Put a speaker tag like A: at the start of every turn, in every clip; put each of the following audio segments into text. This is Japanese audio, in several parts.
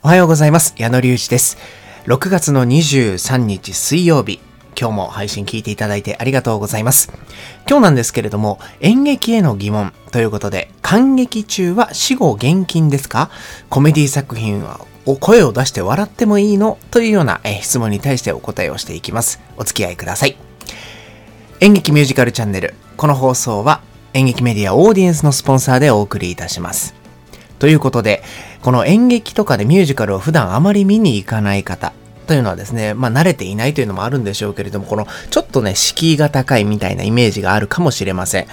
A: おはようございます。矢野隆一です。6月の23日水曜日。今日も配信聞いていただいてありがとうございます。今日なんですけれども、演劇への疑問ということで、感激中は死後現金ですか？コメディ作品はお声を出して笑ってもいいの？というような質問に対してお答えをしていきます。お付き合いください。演劇ミュージカルチャンネル。この放送は演劇メディアオーディエンスのスポンサーでお送りいたします。ということで、この演劇とかでミュージカルを普段あまり見に行かない方というのはですね、まあ慣れていないというのもあるんでしょうけれども、このちょっとね、敷居が高いみたいなイメージがあるかもしれません。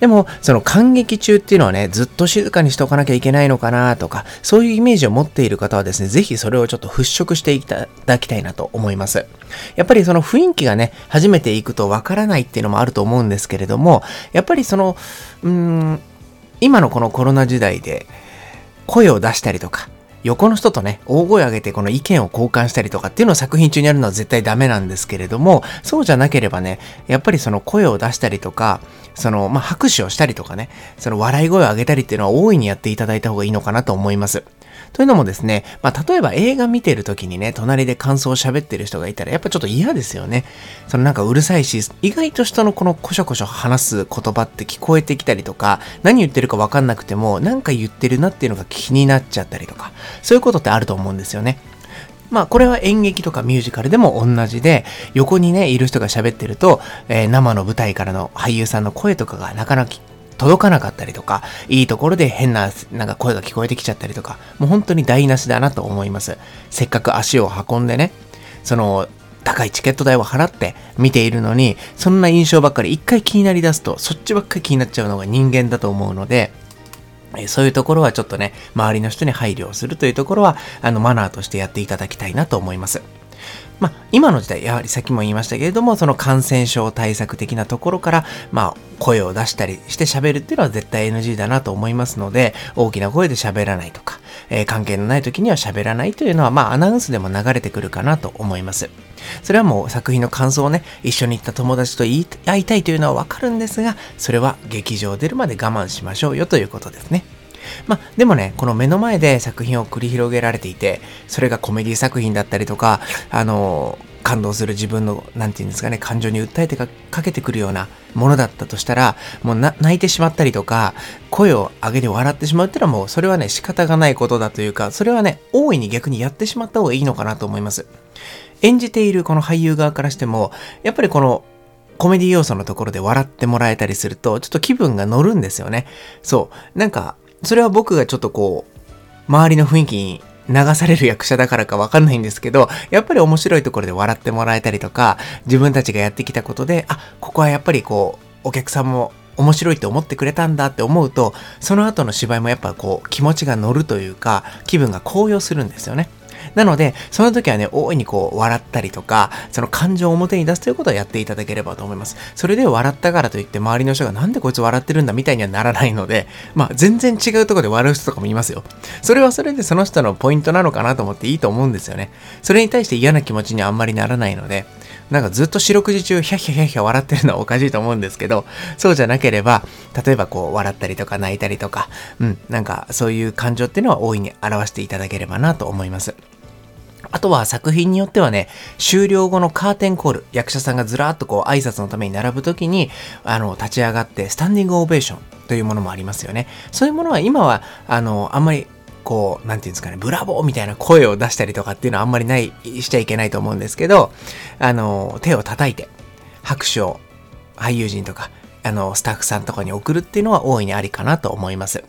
A: でも、その感激中っていうのはね、ずっと静かにしておかなきゃいけないのかなとか、そういうイメージを持っている方はですね、ぜひそれをちょっと払拭していただきたいなと思います。やっぱりその雰囲気がね、初めて行くとわからないっていうのもあると思うんですけれども、やっぱりその、うーん、今のこのコロナ時代で、声を出したりとか、横の人とね、大声を上げてこの意見を交換したりとかっていうのを作品中にやるのは絶対ダメなんですけれども、そうじゃなければね、やっぱりその声を出したりとか、その、まあ、拍手をしたりとかね、その笑い声を上げたりっていうのは大いにやっていただいた方がいいのかなと思います。というのもですね、まあ、例えば映画見てる時にね、隣で感想を喋ってる人がいたら、やっぱちょっと嫌ですよね。そのなんかうるさいし、意外と人のこのコショコショ話す言葉って聞こえてきたりとか、何言ってるかわかんなくても、なんか言ってるなっていうのが気になっちゃったりとか、そういうことってあると思うんですよね。まあこれは演劇とかミュージカルでも同じで、横にね、いる人が喋ってると、えー生の舞台からの俳優さんの声とかがなかなか届かなかったりとか、いいところで変な、なんか声が聞こえてきちゃったりとか、もう本当に台無しだなと思います。せっかく足を運んでね、その、高いチケット代を払って見ているのに、そんな印象ばっかり一回気になりだすと、そっちばっかり気になっちゃうのが人間だと思うので、そういうところはちょっとね、周りの人に配慮をするというところは、あの、マナーとしてやっていただきたいなと思います。まあ、今の時代、やはりさっきも言いましたけれども、その感染症対策的なところから、まあ、声を出したりして喋るっていうのは絶対 NG だなと思いますので、大きな声で喋らないとか、えー関係のない時には喋らないというのは、まあ、アナウンスでも流れてくるかなと思います。それはもう作品の感想をね、一緒に行った友達と言い合いたいというのはわかるんですが、それは劇場出るまで我慢しましょうよということですね。まあ、でもね、この目の前で作品を繰り広げられていて、それがコメディ作品だったりとか、あの感動する自分の、なんていうんですかね、感情に訴えてかけてくるようなものだったとしたら、もう泣いてしまったりとか、声を上げて笑ってしまうっていうのはもう、それはね、仕方がないことだというか、それはね、大いに逆にやってしまった方がいいのかなと思います。演じているこの俳優側からしても、やっぱりこのコメディ要素のところで笑ってもらえたりすると、ちょっと気分が乗るんですよね。そう。なんか、それは僕がちょっとこう、周りの雰囲気に流される役者だからかわかんないんですけど、やっぱり面白いところで笑ってもらえたりとか、自分たちがやってきたことで、あ、ここはやっぱりこう、お客さんも面白いと思ってくれたんだって思うと、その後の芝居もやっぱこう、気持ちが乗るというか、気分が高揚するんですよね。なので、その時はね、大いにこう、笑ったりとか、その感情を表に出すということをやっていただければと思います。それで笑ったからといって、周りの人がなんでこいつ笑ってるんだみたいにはならないので、まあ、全然違うところで笑う人とかもいますよ。それはそれでその人のポイントなのかなと思っていいと思うんですよね。それに対して嫌な気持ちにあんまりならないので、なんかずっと四六時中ヒャヒャヒャヒャ笑ってるのはおかしいと思うんですけど、そうじゃなければ、例えばこう笑ったりとか泣いたりとか、うん、なんかそういう感情っていうのは大いに表していただければなと思います。あとは作品によってはね、終了後のカーテンコール、役者さんがずらーっとこう挨拶のために並ぶときに、あの、立ち上がってスタンディングオベーションというものもありますよね。そういうものは今は、あの、あんまりこう、なんていうんですかね、ブラボーみたいな声を出したりとかっていうのはあんまりない、しちゃいけないと思うんですけど、あの、手を叩いて、拍手を俳優陣とか、あの、スタッフさんとかに送るっていうのは大いにありかなと思います。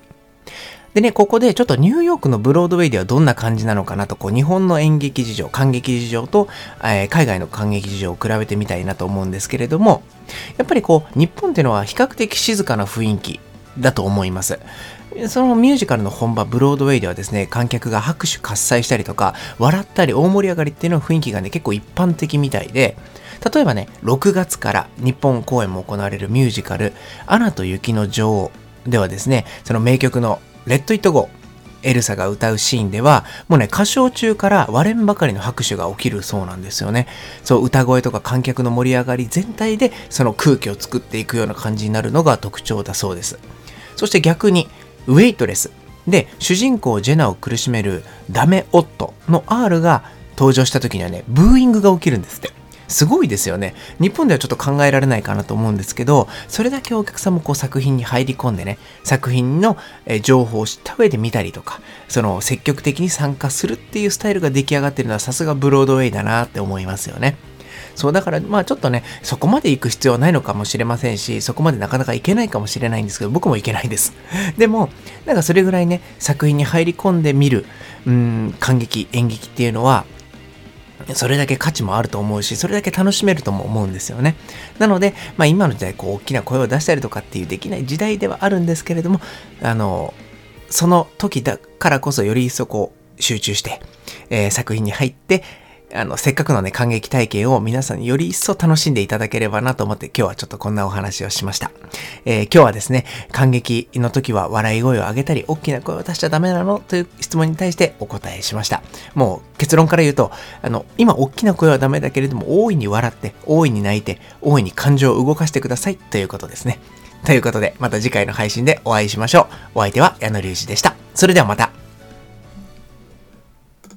A: でね、ここでちょっとニューヨークのブロードウェイではどんな感じなのかなと、こう、日本の演劇事情、感激事情と、えー海外の感激事情を比べてみたいなと思うんですけれども、やっぱりこう、日本っていうのは比較的静かな雰囲気だと思います。そのミュージカルの本場ブロードウェイではですね、観客が拍手喝采したりとか、笑ったり大盛り上がりっていうの雰囲気がね、結構一般的みたいで、例えばね、6月から日本公演も行われるミュージカル、アナと雪の女王ではですね、その名曲の Let It Go、エルサが歌うシーンでは、もうね、歌唱中から割れんばかりの拍手が起きるそうなんですよね。そう、歌声とか観客の盛り上がり全体で、その空気を作っていくような感じになるのが特徴だそうです。そして逆に、ウェイトレス。で、主人公ジェナを苦しめるダメ夫の R が登場した時にはね、ブーイングが起きるんですって。すごいですよね。日本ではちょっと考えられないかなと思うんですけど、それだけお客さんもこう作品に入り込んでね、作品の情報を知った上で見たりとか、その積極的に参加するっていうスタイルが出来上がってるのはさすがブロードウェイだなって思いますよね。そうだからまあちょっとね、そこまで行く必要はないのかもしれませんし、そこまでなかなか行けないかもしれないんですけど、僕も行けないです。でも、なんかそれぐらいね、作品に入り込んでみる、うん、感激、演劇っていうのは、それだけ価値もあると思うし、それだけ楽しめるとも思うんですよね。なので、まあ今の時代、こう、大きな声を出したりとかっていうできない時代ではあるんですけれども、あの、その時だからこそより一層こう、集中して、えー、作品に入って、あの、せっかくのね、感激体験を皆さんにより一層楽しんでいただければなと思って今日はちょっとこんなお話をしました。えー、今日はですね、感激の時は笑い声を上げたり、大きな声を出しちゃダメなのという質問に対してお答えしました。もう結論から言うと、あの、今大きな声はダメだけれども、大いに笑って、大いに泣いて、大いに感情を動かしてくださいということですね。ということで、また次回の配信でお会いしましょう。お相手は矢野隆二でした。それではまた。